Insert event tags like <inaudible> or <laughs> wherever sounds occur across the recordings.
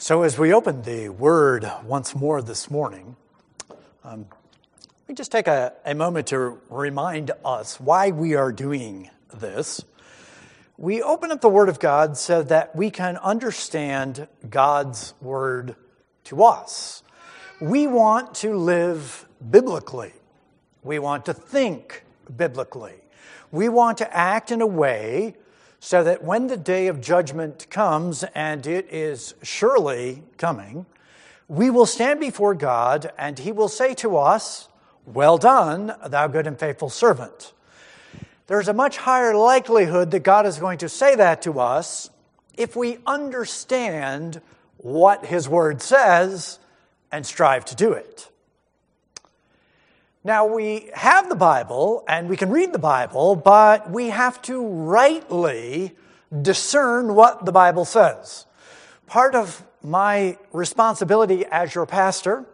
So, as we open the Word once more this morning, um, let me just take a, a moment to remind us why we are doing this. We open up the Word of God so that we can understand God's Word to us. We want to live biblically, we want to think biblically, we want to act in a way so that when the day of judgment comes, and it is surely coming, we will stand before God and he will say to us, Well done, thou good and faithful servant. There's a much higher likelihood that God is going to say that to us if we understand what his word says and strive to do it. Now, we have the Bible and we can read the Bible, but we have to rightly discern what the Bible says. Part of my responsibility as your pastor,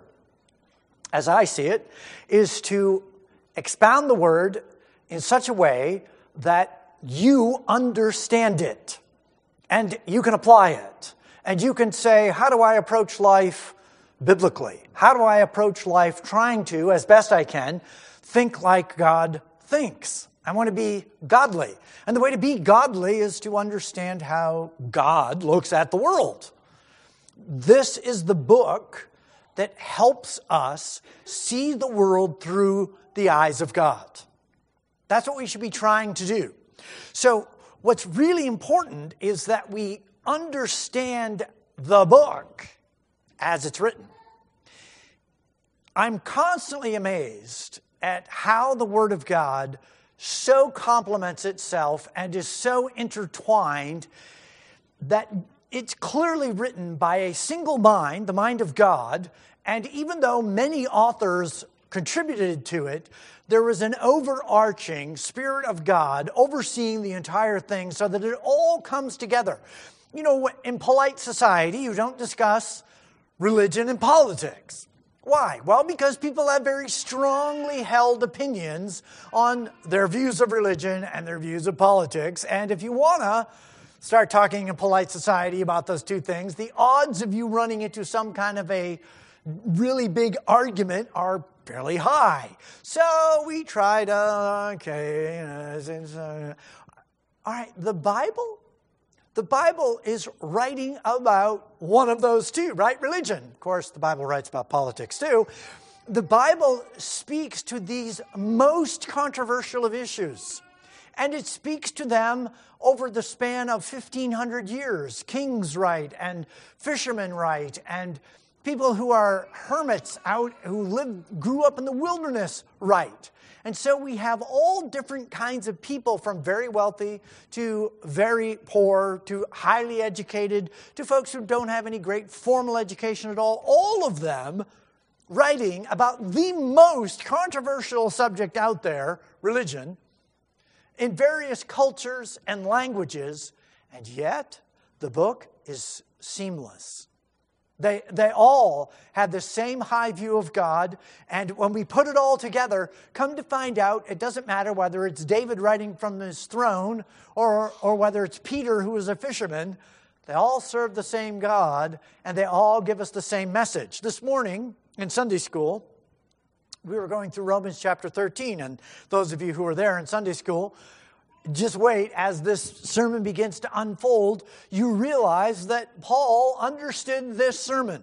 as I see it, is to expound the Word in such a way that you understand it and you can apply it. And you can say, How do I approach life biblically? How do I approach life trying to, as best I can, think like God thinks? I want to be godly. And the way to be godly is to understand how God looks at the world. This is the book that helps us see the world through the eyes of God. That's what we should be trying to do. So, what's really important is that we understand the book as it's written. I'm constantly amazed at how the Word of God so complements itself and is so intertwined that it's clearly written by a single mind, the mind of God, and even though many authors contributed to it, there was an overarching Spirit of God overseeing the entire thing so that it all comes together. You know, in polite society, you don't discuss religion and politics. Why? Well, because people have very strongly held opinions on their views of religion and their views of politics. And if you want to start talking in polite society about those two things, the odds of you running into some kind of a really big argument are fairly high. So we try to, okay, uh, all right, the Bible the Bible is writing about one of those two, right? Religion. Of course, the Bible writes about politics too. The Bible speaks to these most controversial of issues, and it speaks to them over the span of 1500 years. Kings write, and fishermen write, and people who are hermits out who live grew up in the wilderness write. And so we have all different kinds of people from very wealthy to very poor to highly educated to folks who don't have any great formal education at all, all of them writing about the most controversial subject out there, religion, in various cultures and languages, and yet the book is seamless. They, they all had the same high view of God. And when we put it all together, come to find out, it doesn't matter whether it's David writing from his throne or, or whether it's Peter who was a fisherman. They all serve the same God and they all give us the same message. This morning in Sunday school, we were going through Romans chapter 13. And those of you who were there in Sunday school, just wait, as this sermon begins to unfold, you realize that Paul understood this sermon.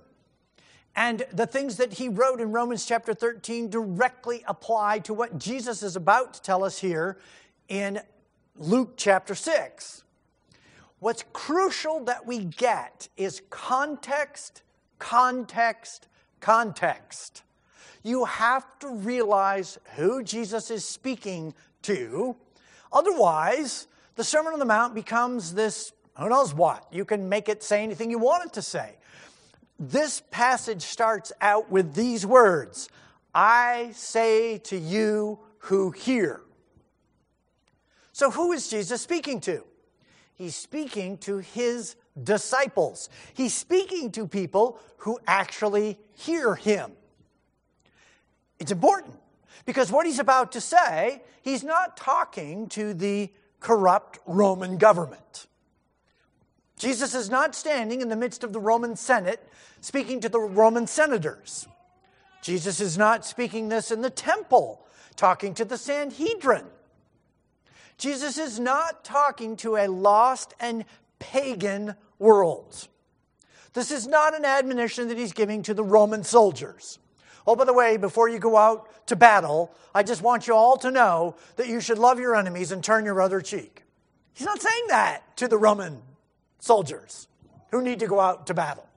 And the things that he wrote in Romans chapter 13 directly apply to what Jesus is about to tell us here in Luke chapter 6. What's crucial that we get is context, context, context. You have to realize who Jesus is speaking to Otherwise, the Sermon on the Mount becomes this who knows what. You can make it say anything you want it to say. This passage starts out with these words I say to you who hear. So, who is Jesus speaking to? He's speaking to his disciples. He's speaking to people who actually hear him. It's important because what he's about to say, he's not talking to the corrupt Roman government. Jesus is not standing in the midst of the Roman Senate speaking to the Roman senators. Jesus is not speaking this in the temple, talking to the Sanhedrin. Jesus is not talking to a lost and pagan world. This is not an admonition that he's giving to the Roman soldiers. Oh, by the way, before you go out to battle, I just want you all to know that you should love your enemies and turn your other cheek. He's not saying that to the Roman soldiers who need to go out to battle.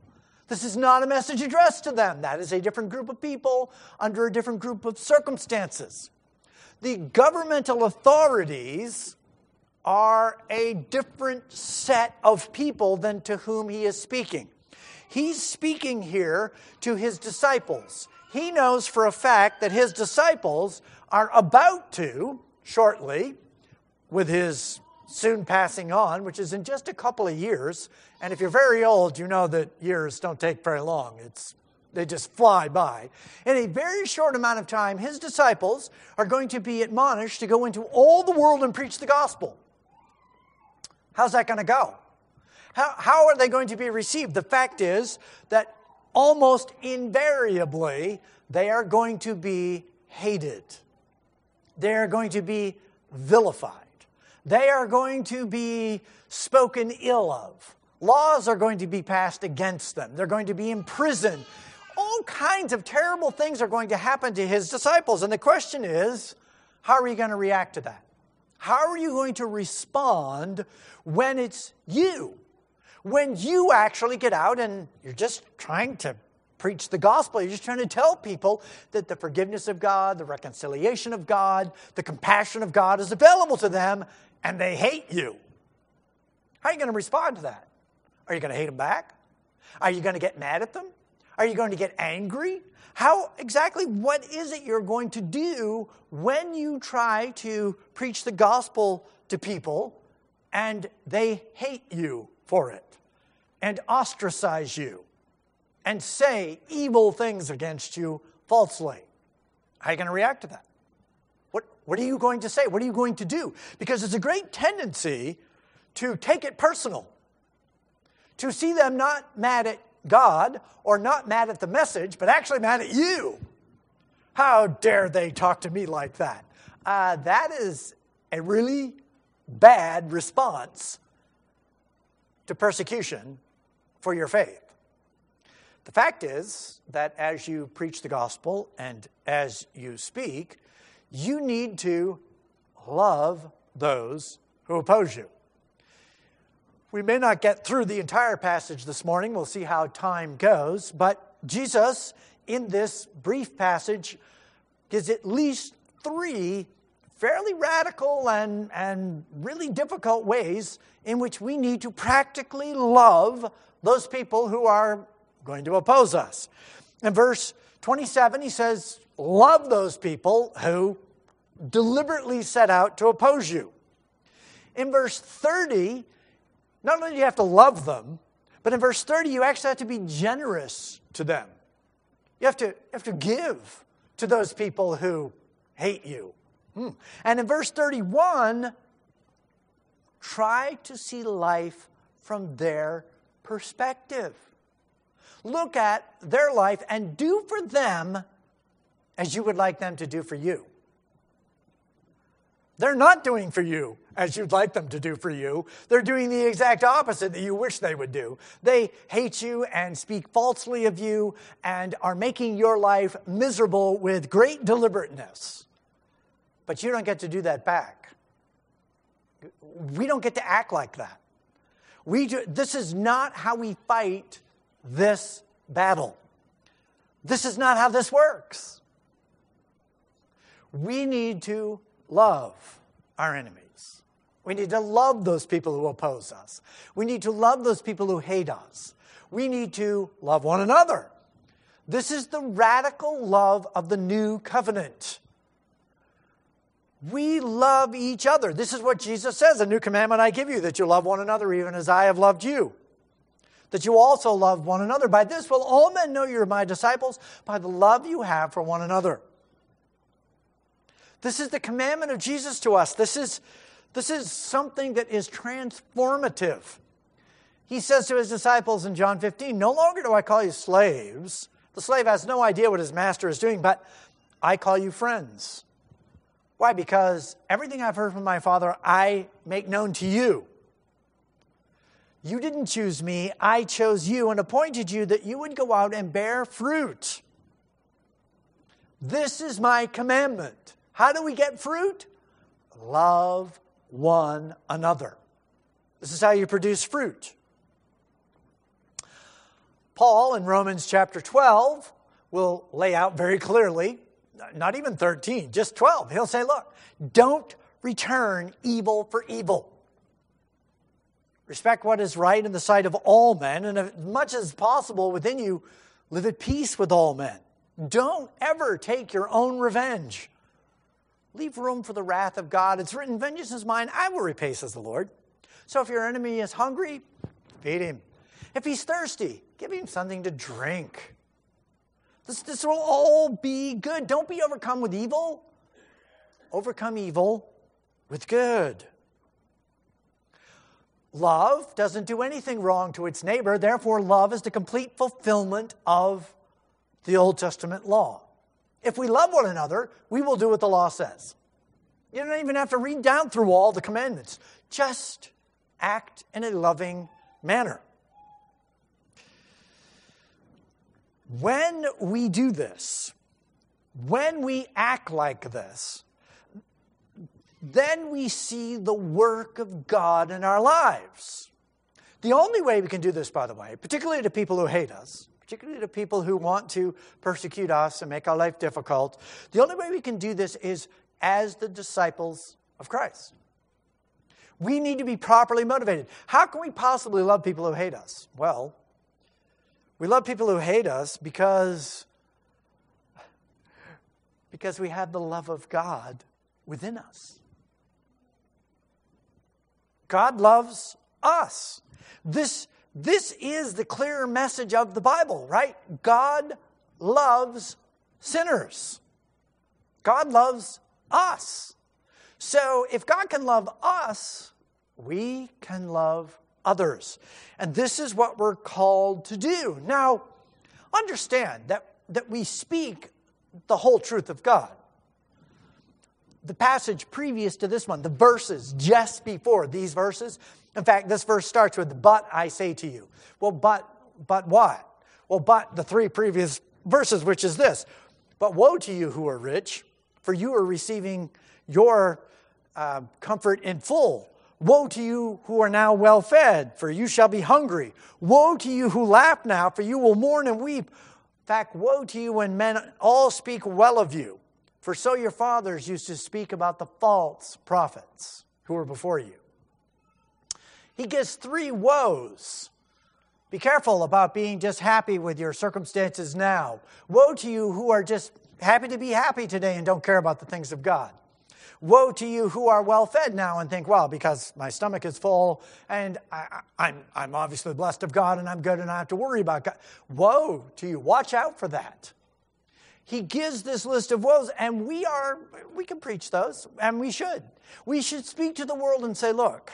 This is not a message addressed to them. That is a different group of people under a different group of circumstances. The governmental authorities are a different set of people than to whom he is speaking. He's speaking here to his disciples. He knows for a fact that his disciples are about to, shortly, with his soon passing on, which is in just a couple of years. And if you're very old, you know that years don't take very long. It's, they just fly by. In a very short amount of time, his disciples are going to be admonished to go into all the world and preach the gospel. How's that going to go? How, how are they going to be received? The fact is that almost invariably they are going to be hated, they are going to be vilified. They are going to be spoken ill of. Laws are going to be passed against them. They're going to be imprisoned. All kinds of terrible things are going to happen to his disciples. And the question is how are you going to react to that? How are you going to respond when it's you? When you actually get out and you're just trying to preach the gospel. You're just trying to tell people that the forgiveness of God, the reconciliation of God, the compassion of God is available to them, and they hate you. How are you going to respond to that? Are you going to hate them back? Are you going to get mad at them? Are you going to get angry? How exactly what is it you're going to do when you try to preach the gospel to people and they hate you for it and ostracize you and say evil things against you falsely? How are you going to react to that? What what are you going to say? What are you going to do? Because it's a great tendency to take it personal, to see them not mad at God or not mad at the message, but actually mad at you. How dare they talk to me like that? Uh, that is a really bad response to persecution for your faith. The fact is that as you preach the gospel and as you speak, you need to love those who oppose you. We may not get through the entire passage this morning. We'll see how time goes. But Jesus, in this brief passage, gives at least three fairly radical and, and really difficult ways in which we need to practically love those people who are going to oppose us. In verse 27, he says, Love those people who deliberately set out to oppose you. In verse 30, not only do you have to love them, but in verse 30, you actually have to be generous to them. You have to, you have to give to those people who hate you. Hmm. And in verse 31, try to see life from their perspective. Look at their life and do for them as you would like them to do for you. They're not doing for you as you'd like them to do for you. They're doing the exact opposite that you wish they would do. They hate you and speak falsely of you and are making your life miserable with great deliberateness. But you don't get to do that back. We don't get to act like that. We do, this is not how we fight this battle. This is not how this works. We need to love our enemies. We need to love those people who oppose us. We need to love those people who hate us. We need to love one another. This is the radical love of the new covenant. We love each other. This is what Jesus says A new commandment I give you, that you love one another even as I have loved you. That you also love one another. By this will all men know you're my disciples, by the love you have for one another. This is the commandment of Jesus to us. This is, this is something that is transformative. he says to his disciples in John 15, No longer do I call you slaves. The slave has no idea what his master is doing, but I call you friends. Why? Because everything I've heard from my Father, I make known to you. You didn't choose me, I chose you and appointed you that you would go out and bear fruit. This is my commandment. How do we get fruit? Love one another. This is how you produce fruit. Paul in Romans chapter 12 will lay out very clearly, not even 13, just 12. He'll say, Look, don't return evil for evil. Respect what is right in the sight of all men, and as much as possible within you, live at peace with all men. Don't ever take your own revenge. Leave room for the wrath of God. It's written, Vengeance is mine, I will repay, says the Lord. So if your enemy is hungry, feed him. If he's thirsty, give him something to drink. This, this will all be good. Don't be overcome with evil. Overcome evil with good. Love doesn't do anything wrong to its neighbor. Therefore, love is the complete fulfillment of the Old Testament law. If we love one another, we will do what the law says. You don't even have to read down through all the commandments. Just act in a loving manner. When we do this, when we act like this, then we see the work of God in our lives. The only way we can do this, by the way, particularly to people who hate us, particularly to people who want to persecute us and make our life difficult, the only way we can do this is as the disciples of Christ. We need to be properly motivated. How can we possibly love people who hate us? Well, we love people who hate us because, because we have the love of God within us. God loves us. This, this is the clear message of the Bible, right? God loves sinners. God loves us. So if God can love us, we can love others. And this is what we're called to do. Now, understand that, that we speak the whole truth of God. The passage previous to this one, the verses just before these verses, in fact, this verse starts with, But I say to you. Well, but, but what? Well, but the three previous verses, which is this But woe to you who are rich, for you are receiving your uh, comfort in full. Woe to you who are now well fed, for you shall be hungry. Woe to you who laugh now, for you will mourn and weep. In fact, woe to you when men all speak well of you, for so your fathers used to speak about the false prophets who were before you. He gives three woes. Be careful about being just happy with your circumstances now. Woe to you who are just happy to be happy today and don't care about the things of God. Woe to you who are well fed now and think, well, because my stomach is full and I, am I'm, I'm obviously blessed of God and I'm good and I have to worry about God. Woe to you. Watch out for that. He gives this list of woes, and we are, we can preach those, and we should. We should speak to the world and say, look,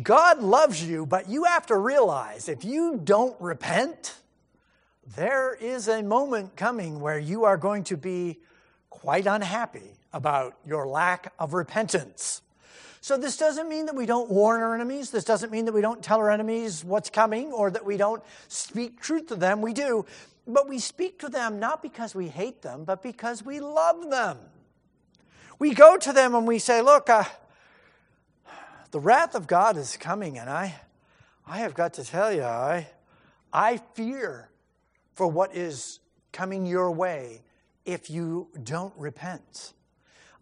God loves you, but you have to realize if you don't repent, there is a moment coming where you are going to be quite unhappy about your lack of repentance. So, this doesn't mean that we don't warn our enemies. This doesn't mean that we don't tell our enemies what's coming or that we don't speak truth to them. We do. But we speak to them not because we hate them, but because we love them. We go to them and we say, Look, uh, the wrath of God is coming, and I, I have got to tell you, I, I fear for what is coming your way if you don't repent.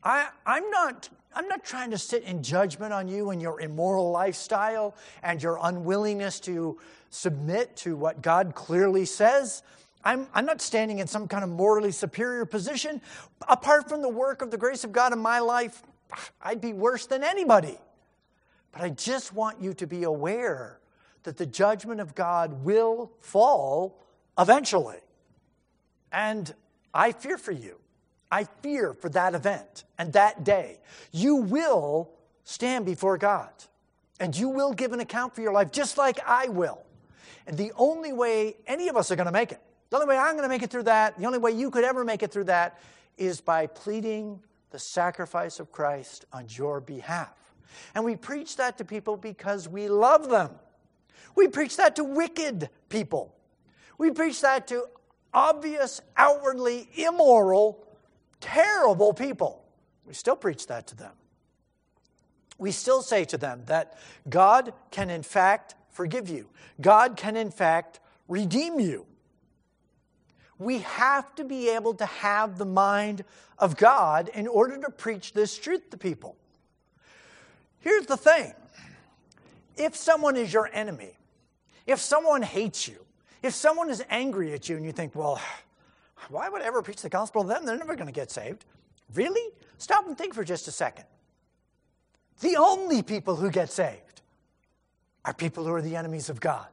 I, I'm, not, I'm not trying to sit in judgment on you and your immoral lifestyle and your unwillingness to submit to what God clearly says. I'm, I'm not standing in some kind of morally superior position. Apart from the work of the grace of God in my life, I'd be worse than anybody. But I just want you to be aware that the judgment of God will fall eventually. And I fear for you. I fear for that event and that day. You will stand before God. And you will give an account for your life, just like I will. And the only way any of us are going to make it, the only way I'm going to make it through that, the only way you could ever make it through that, is by pleading the sacrifice of Christ on your behalf. And we preach that to people because we love them. We preach that to wicked people. We preach that to obvious, outwardly immoral, terrible people. We still preach that to them. We still say to them that God can, in fact, forgive you, God can, in fact, redeem you. We have to be able to have the mind of God in order to preach this truth to people. Here's the thing if someone is your enemy, if someone hates you, if someone is angry at you and you think, well, why would I ever preach the gospel to them? They're never going to get saved. Really? Stop and think for just a second. The only people who get saved are people who are the enemies of God.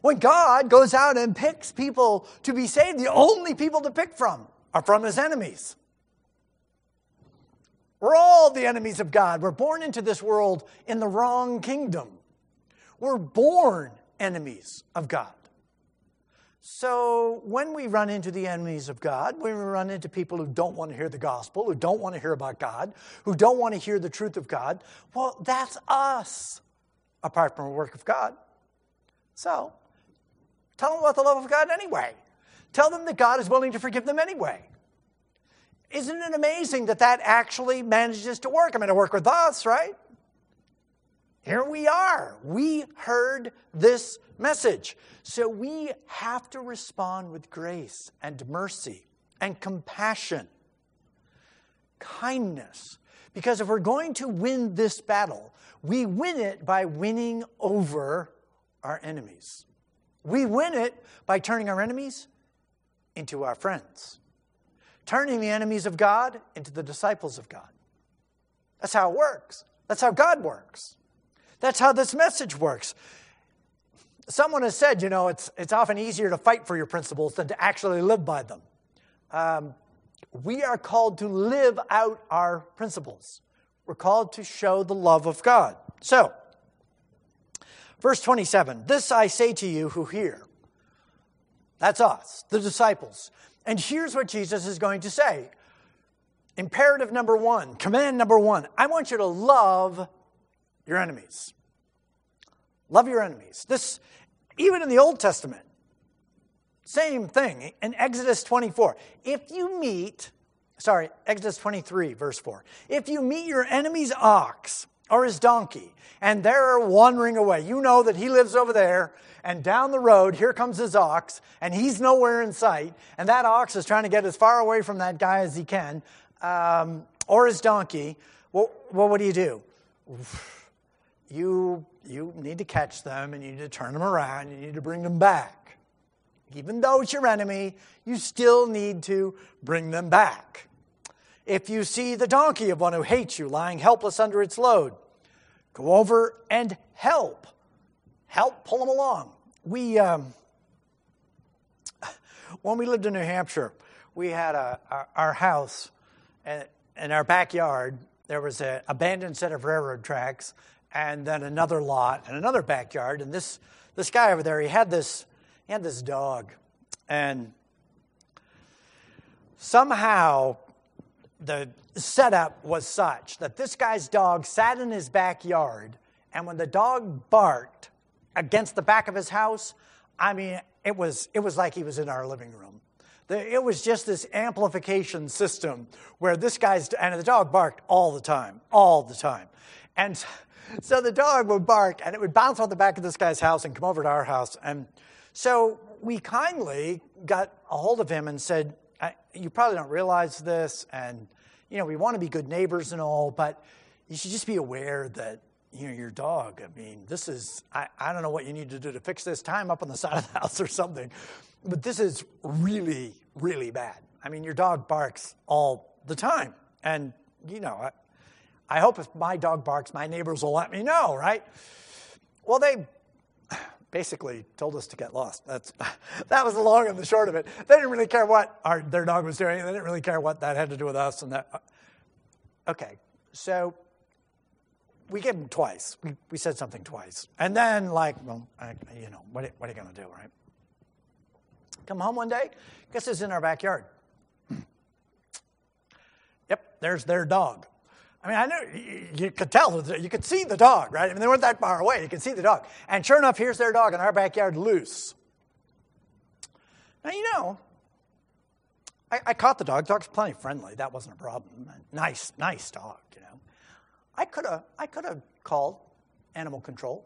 When God goes out and picks people to be saved, the only people to pick from are from his enemies. We're all the enemies of God. We're born into this world in the wrong kingdom. We're born enemies of God. So when we run into the enemies of God, when we run into people who don't want to hear the gospel, who don't want to hear about God, who don't want to hear the truth of God, well, that's us, apart from the work of God. So tell them about the love of God anyway. Tell them that God is willing to forgive them anyway. Isn't it amazing that that actually manages to work? I mean, it worked with us, right? Here we are. We heard this message. So we have to respond with grace and mercy and compassion, kindness. Because if we're going to win this battle, we win it by winning over our enemies. We win it by turning our enemies into our friends turning the enemies of God into the disciples of God. That's how it works. That's how God works. That's how this message works. Someone has said, you know, it's, it's often easier to fight for your principles than to actually live by them. Um, we are called to live out our principles. We're called to show the love of God. So, verse 27 This I say to you who hear. That's us, the disciples. And here's what Jesus is going to say Imperative number one, command number one I want you to love your enemies. Love your enemies. This, even in the Old Testament, same thing in Exodus 24. If you meet, sorry, Exodus 23, verse 4. If you meet your enemy's ox or his donkey and they're wandering away, you know that he lives over there and down the road, here comes his ox, and he's nowhere in sight, and that ox is trying to get as far away from that guy as he can, um, or his donkey. Well, what do you do? You, you need to catch them, and you need to turn them around, you need to bring them back. Even though it's your enemy, you still need to bring them back. If you see the donkey of one who hates you lying helpless under its load, go over and help help pull them along. We, um, when we lived in New Hampshire, we had a, our, our house, and in our backyard, there was an abandoned set of railroad tracks, and then another lot, and another backyard. And this, this guy over there, he had this, he had this dog, and somehow the setup was such that this guy's dog sat in his backyard, and when the dog barked, against the back of his house. I mean, it was, it was like he was in our living room. It was just this amplification system where this guy's, and the dog barked all the time, all the time. And so the dog would bark and it would bounce on the back of this guy's house and come over to our house. And so we kindly got a hold of him and said, You probably don't realize this, and you know, we want to be good neighbors and all, but you should just be aware that you know, your dog. I mean, this is, I, I don't know what you need to do to fix this. Time up on the <laughs> side of the house or something. But this is really, really bad. I mean, your dog barks all the time. And, you know, I, hope if my dog barks, my neighbors will let me know, right? Well, they basically told us to get lost. That's, <laughs> that was the long and the short of it. They didn't really care what our, their dog was doing. They didn't really care what that had to do with us. And that. Uh, okay, so we gave them twice. We, we said something twice. And then, like, well, I, you know, what, what are you going to do, right? Come home one day, guess it's in our backyard. <clears throat> yep, there's their dog. I mean, I know you could tell, you could see the dog, right? I mean, they weren't that far away. You could see the dog. And sure enough, here's their dog in our backyard loose. Now, you know, I, I caught the dog. The dog's plenty friendly. That wasn't a problem. Nice, nice dog, you know. I could have, I could have called animal control.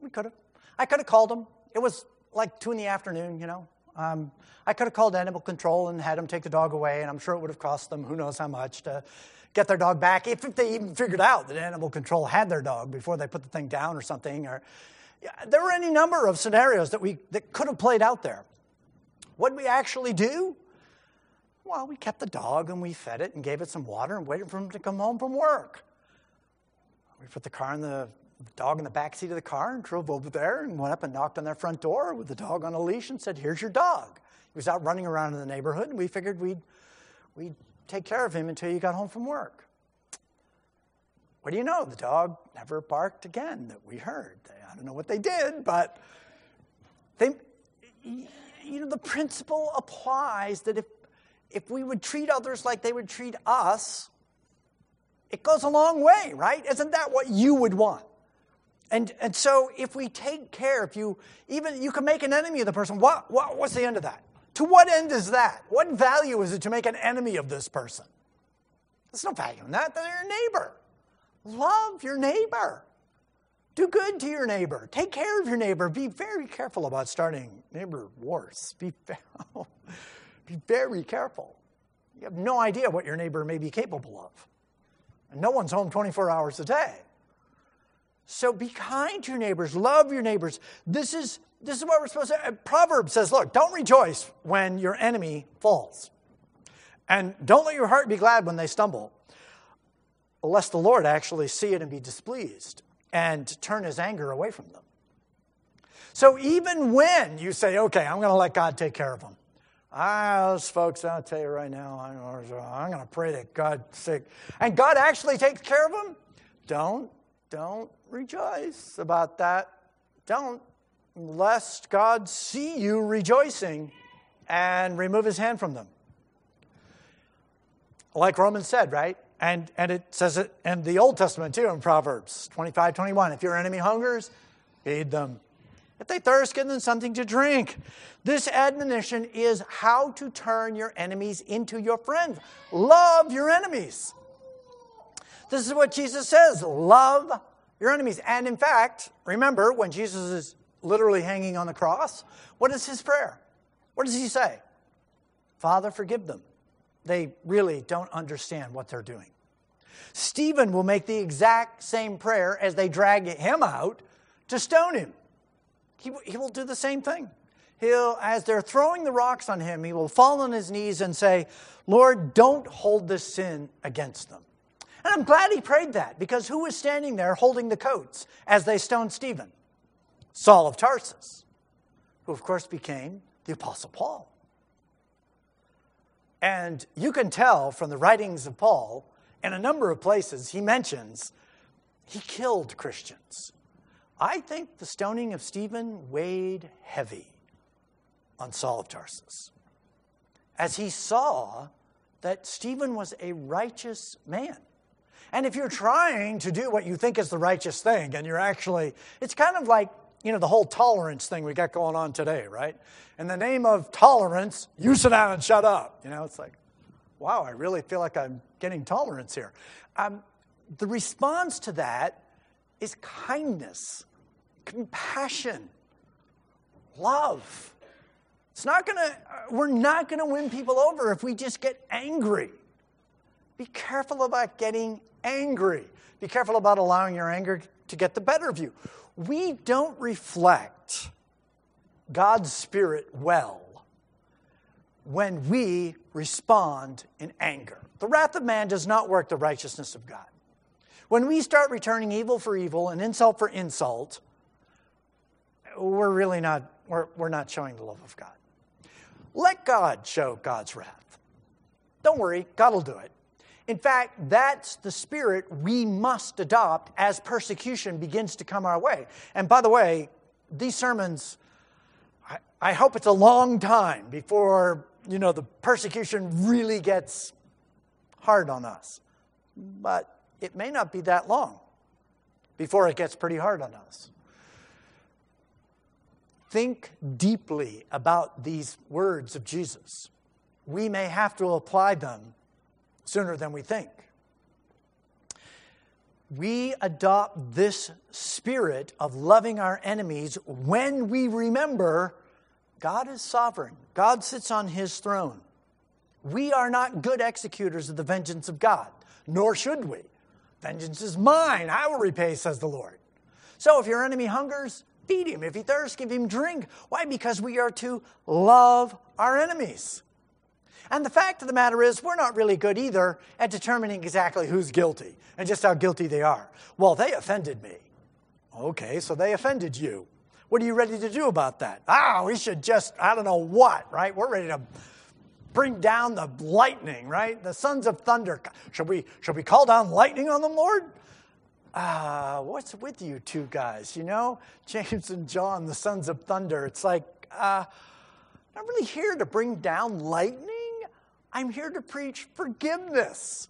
We could have. I could have called them. It was like two in the afternoon, you know. Um, I could have called animal control and had them take the dog away, and I'm sure it would have cost them who knows how much to get their dog back, if, they even figured out that animal control had their dog before they put the thing down or something. Or there were any number of scenarios that we that could have played out there. What did we actually do? Well, we kept the dog and we fed it and gave it some water and waited for him to come home from work. We put the car in the, the dog in the back seat of the car and drove over there and went up and knocked on their front door with the dog on a leash and said, "Here's your dog." He was out running around in the neighborhood, and we figured we'd we'd take care of him until you got home from work. What do you know? The dog never barked again that we heard. I don't know what they did, but they, you know, the principle applies that if, if we would treat others like they would treat us, it goes a long way, right? Isn't that what you would want? And, and so if we take care, if you even you can make an enemy of the person, what, what what's the end of that? To what end is that? What value is it to make an enemy of this person? There's no value in that. They're your neighbor. Love your neighbor. Do good to your neighbor. Take care of your neighbor. Be very careful about starting neighbor wars. Be, <laughs> oh, be very careful. You have no idea what your neighbor may be capable of. And no one's home 24 hours a day. So be kind to your neighbors, love your neighbors. This is, this is what we're supposed to. Proverbs says, look, don't rejoice when your enemy falls. And don't let your heart be glad when they stumble, lest the Lord actually see it and be displeased and turn his anger away from them. So even when you say, okay, I'm going to let God take care of them, ah, those folks, I'll tell you right now, I'm going to pray that God sick. And God actually takes care of them, don't, don't rejoice about that. Don't, lest God see you rejoicing and remove his hand from them. Like Romans said, right? And, and it says it in the Old Testament too, in Proverbs 25, 21. If your enemy hungers, feed them. If they thirst, give them something to drink. This admonition is how to turn your enemies into your friends. Love your enemies. This is what Jesus says love your enemies. And in fact, remember when Jesus is literally hanging on the cross, what is his prayer? What does he say? Father, forgive them. They really don't understand what they're doing. Stephen will make the exact same prayer as they drag him out to stone him. He, he will do the same thing. He'll, as they're throwing the rocks on him, he will fall on his knees and say, Lord, don't hold this sin against them. And I'm glad he prayed that because who was standing there holding the coats as they stoned Stephen? Saul of Tarsus, who of course became the Apostle Paul. And you can tell from the writings of Paul, in a number of places, he mentions he killed Christians. I think the stoning of Stephen weighed heavy on Saul of Tarsus as he saw that Stephen was a righteous man. And if you're trying to do what you think is the righteous thing, and you're actually, it's kind of like, you know, the whole tolerance thing we got going on today, right? In the name of tolerance, you sit down and shut up. You know, it's like, wow, I really feel like I'm getting tolerance here. Um, the response to that is kindness, compassion, love. It's not gonna, uh, we're not gonna win people over if we just get angry. Be careful about getting angry. Be careful about allowing your anger to get the better of you. We don't reflect God's Spirit well when we respond in anger. The wrath of man does not work the righteousness of God. When we start returning evil for evil and insult for insult, we're really not, we're, we're not showing the love of God. Let God show God's wrath. Don't worry, God will do it. In fact, that's the spirit we must adopt as persecution begins to come our way. And by the way, these sermons, I, I hope it's a long time before, you know, the persecution really gets hard on us. But it may not be that long before it gets pretty hard on us. Think deeply about these words of Jesus. We may have to apply them sooner than we think. We adopt this spirit of loving our enemies when we remember God is sovereign, God sits on his throne. We are not good executors of the vengeance of God, nor should we. Vengeance is mine, I will repay, says the Lord. So if your enemy hungers, feed him. If he thirsts, give him drink. Why? Because we are to love our enemies. And the fact of the matter is, we're not really good either at determining exactly who's guilty and just how guilty they are. Well, they offended me. Okay, so they offended you. What are you ready to do about that? Ah, we should just, I don't know what, right? We're ready to bring down the lightning, right? The sons of thunder. Should we, should we call down lightning on them, Lord? Ah, what's with you two guys? You know, <laughs> James and John, the sons of thunder. It's like, uh, I'm not really here to bring down lightning. I'm here to preach forgiveness.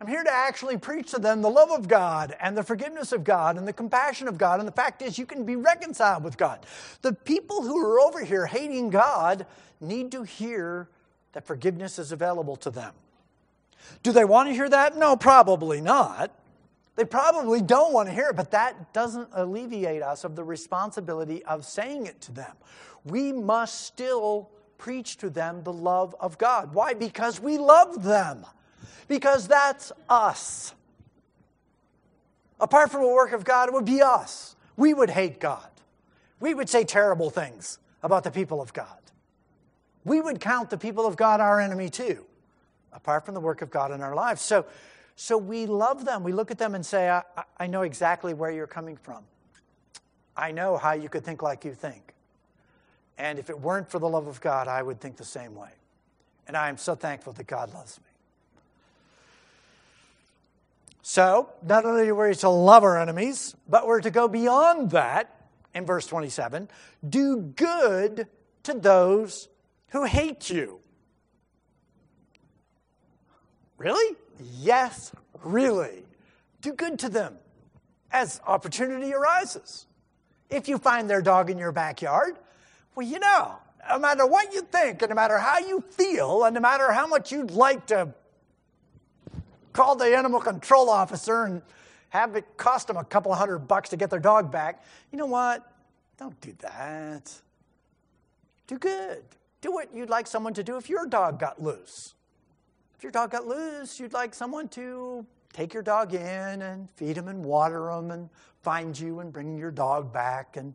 I'm here to actually preach to them the love of God and the forgiveness of God and the compassion of God. And the fact is, you can be reconciled with God. The people who are over here hating God need to hear that forgiveness is available to them. Do they want to hear that? No, probably not. They probably don't want to hear it, but that doesn't alleviate us of the responsibility of saying it to them. We must still preach to them the love of God. Why? Because we love them. Because that's us. Apart from a work of God, it would be us. We would hate God. We would say terrible things about the people of God. We would count the people of God our enemy too, apart from the work of God in our lives. So, so we love them. We look at them and say, I, I know exactly where you're coming from. I know how you could think like you think. And if it weren't for the love of God, I would think the same way. And I am so thankful that God loves me. So, not only are we to love our enemies, but we're to go beyond that in verse 27 do good to those who hate you. Really? Yes, really. Do good to them as opportunity arises. If you find their dog in your backyard, well, you know, no matter what you think, and no matter how you feel, and no matter how much you'd like to call the animal control officer and have it cost them a couple hundred bucks to get their dog back, you know what? Don't do that. Do good. Do what you'd like someone to do if your dog got loose. If your dog got loose, you'd like someone to take your dog in and feed him and water him and find you and bring your dog back. And,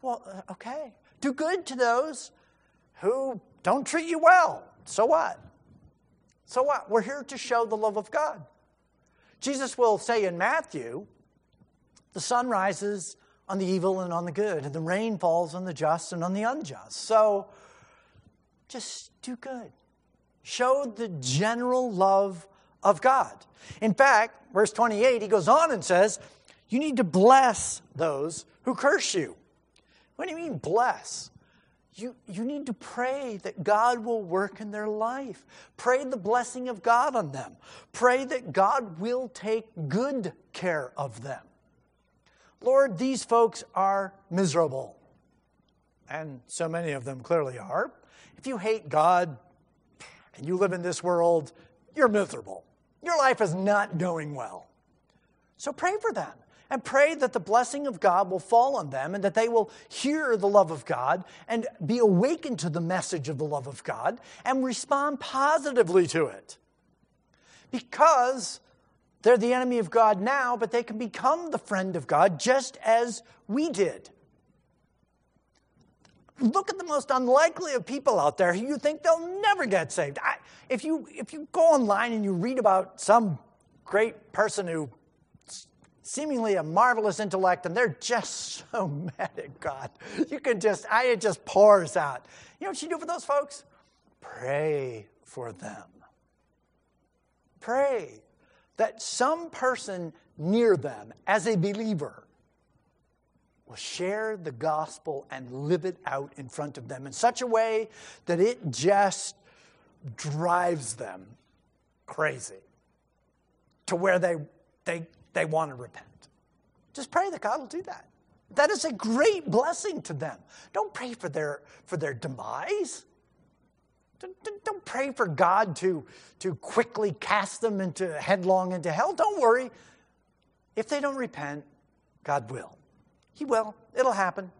well, uh, okay. Do good to those who don't treat you well. So what? So what? We're here to show the love of God. Jesus will say in Matthew, the sun rises on the evil and on the good, and the rain falls on the just and on the unjust. So just do good. Show the general love of God. In fact, verse 28, he goes on and says, You need to bless those who curse you. What do you mean, bless? You, you need to pray that God will work in their life. Pray the blessing of God on them. Pray that God will take good care of them. Lord, these folks are miserable. And so many of them clearly are. If you hate God and you live in this world, you're miserable. Your life is not going well. So pray for them and pray that the blessing of God will fall on them and that they will hear the love of God and be awakened to the message of the love of God and respond positively to it. Because they're the enemy of God now, but they can become the friend of God just as we did. Look at the most unlikely of people out there who you think they'll never get saved. I, if, you, if you go online and you read about some great person who seemingly a marvelous intellect, and they're just <laughs> so mad at God. You can just, I, it just pours out. You know what you do for those folks? Pray for them. pray that some person near them, as a believer, will share the gospel and live it out in front of them in such a way that it just drives them crazy to where they, they, they want to repent. Just pray that God will do that. That is a great blessing to them. Don't pray for their, for their demise. Don't, don't pray for God to, to quickly cast them into headlong into hell. Don't worry. If they don't repent, God will. He will. It'll happen.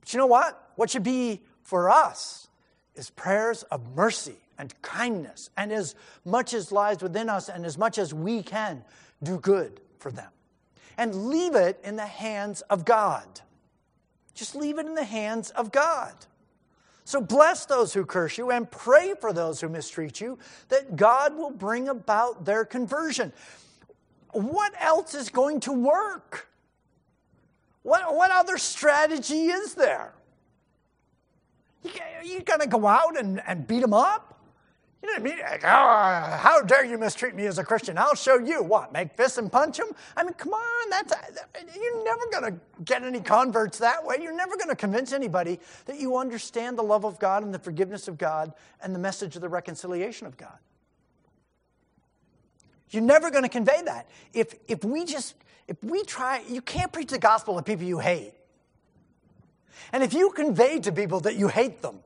But you know what? What should be for us is prayers of mercy and kindness, and as much as lies within us and as much as we can, do good for them. And leave it in the hands of God. Just leave it in the hands of God. So bless those who curse you and pray for those who mistreat you, that God will bring about their conversion. What else is going to work? What, what other strategy is there? You, you going to go out and, and beat them up? You know what I mean? Like, oh, how dare you mistreat me as a Christian? I'll show you. What? Make fists and punch them? I mean, come on. That's you're never going to get any converts that way. You're never going to convince anybody that you understand the love of God and the forgiveness of God and the message of the reconciliation of God. You're never going to convey that. If if we just if we try, you can't preach the gospel to people you hate. And if you convey to people that you hate them,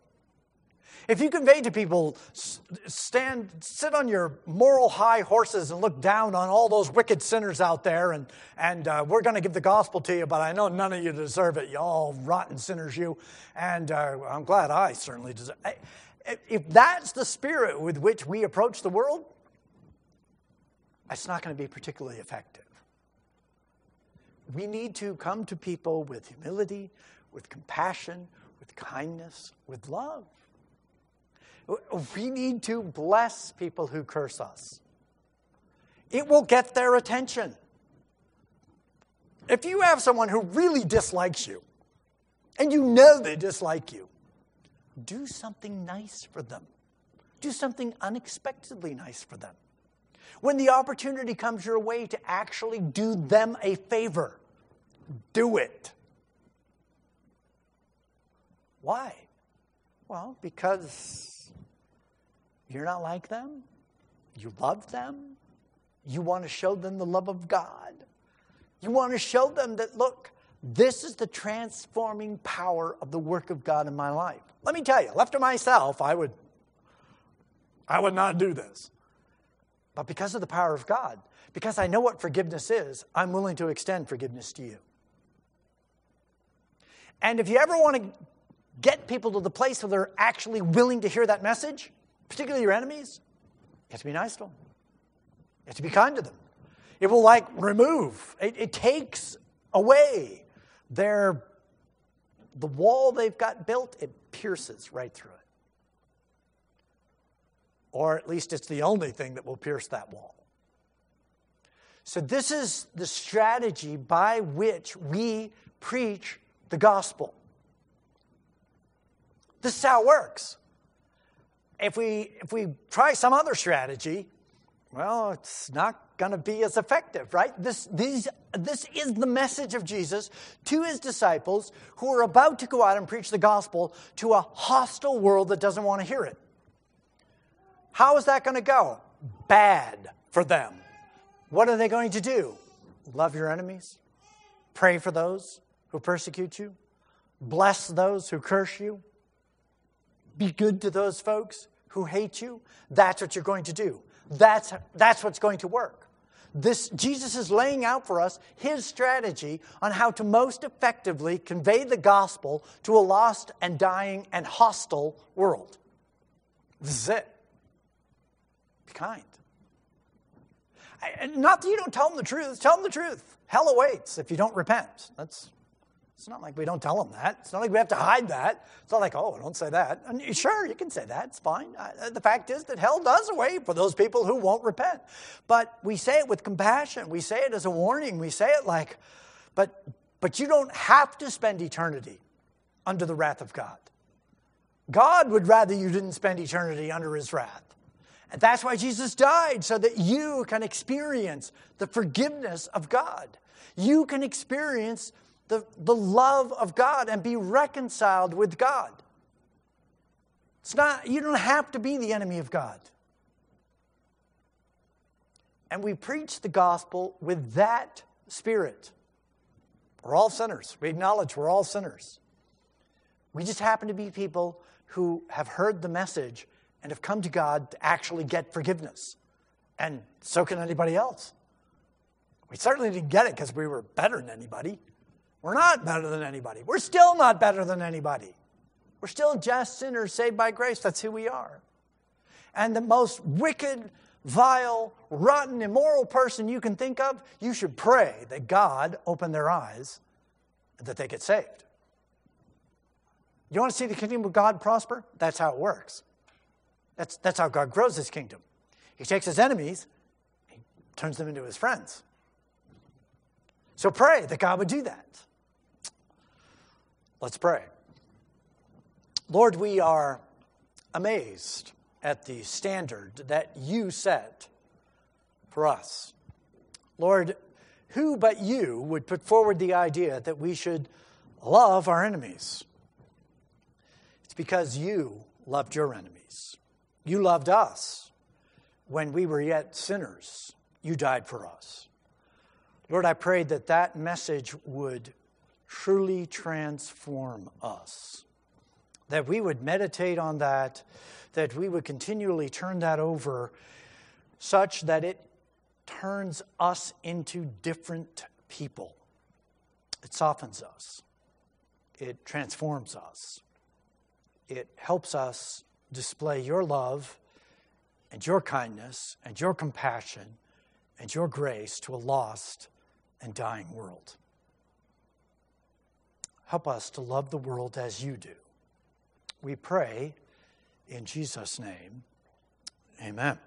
if you convey to people, stand, sit on your moral high horses and look down on all those wicked sinners out there, and, and uh, we're going to give the gospel to you, but I know none of you deserve it, you all rotten sinners, you. And uh, I'm glad I certainly deserve it. If that's the spirit with which we approach the world, it's not going to be particularly effective. We need to come to people with humility, with compassion, with kindness, with love. Uh, we need to bless people who curse us. It will get their attention. If you have someone who really dislikes you, and you know they dislike you, do something nice for them. Do something unexpectedly nice for them. When the opportunity comes your way to actually do them a favor, do it. Why? Well, because you're not like them. You love them. You want to show them the love of God. You want to show them that, look, this is the transforming power of the work of God in my life. Let me tell you, left to myself, I would, I would not do this. But because of the power of God, because I know what forgiveness is, I'm willing to extend forgiveness to you. And if you ever want to get people to the place where they're actually willing to hear that message, particularly your enemies, you have to be nice to them. You have to be kind to them. It will like remove, it, it takes away their, the wall they've got built, it pierces right through it. Or at least it's the only thing that will pierce that wall. So, this is the strategy by which we preach the gospel. This is how it works. If we, if we try some other strategy, well, it's not going to be as effective, right? This, these, this is the message of Jesus to his disciples who are about to go out and preach the gospel to a hostile world that doesn't want to hear it. How is that going to go? Bad for them. What are they going to do? Love your enemies, pray for those who persecute you, bless those who curse you, be good to those folks who hate you. That's what you're going to do. That's, that's what's going to work. This, Jesus is laying out for us his strategy on how to most effectively convey the gospel to a lost and dying and hostile world. This is it. Be kind. Not that you don't tell them the truth, tell them the truth. Hell awaits if you don't repent. That's it's not like we don't tell them that. It's not like we have to hide that. It's not like, oh, don't say that. And sure, you can say that. It's fine. Uh, the fact is that hell does await for those people who won't repent. But we say it with compassion. We say it as a warning. We say it like, but, but you don't have to spend eternity under the wrath of God. God would rather you didn't spend eternity under his wrath. And that's why Jesus died, so that you can experience the forgiveness of God. You can experience the, the love of God and be reconciled with God. It's not, you don't have to be the enemy of God. And we preach the gospel with that spirit. We're all sinners. We acknowledge we're all sinners. We just happen to be people who have heard the message and have come to God to actually get forgiveness. And so can anybody else. We certainly didn't get it because we were better than anybody. We're not better than anybody. We're still not better than anybody. We're still just sinners saved by grace. That's who we are. And the most wicked, vile, rotten, immoral person you can think of, you should pray that God open their eyes that they get saved. You want to see the kingdom of God prosper? That's how it works. That's, that's how God grows his kingdom. He takes his enemies, he turns them into his friends. So pray that God would do that. Let's pray. Lord, we are amazed at the standard that you set for us. Lord, who but you would put forward the idea that we should love our enemies? It's because you loved your enemies. You loved us when we were yet sinners. You died for us. Lord, I pray that that message would truly transform us that we would meditate on that, that we would continually turn that over such that it turns us into different people. It softens us, it transforms us, it helps us display your love and your kindness and your compassion and your grace to a lost and dying world. Help us to love the world as you do. We pray in Jesus' name. Amen.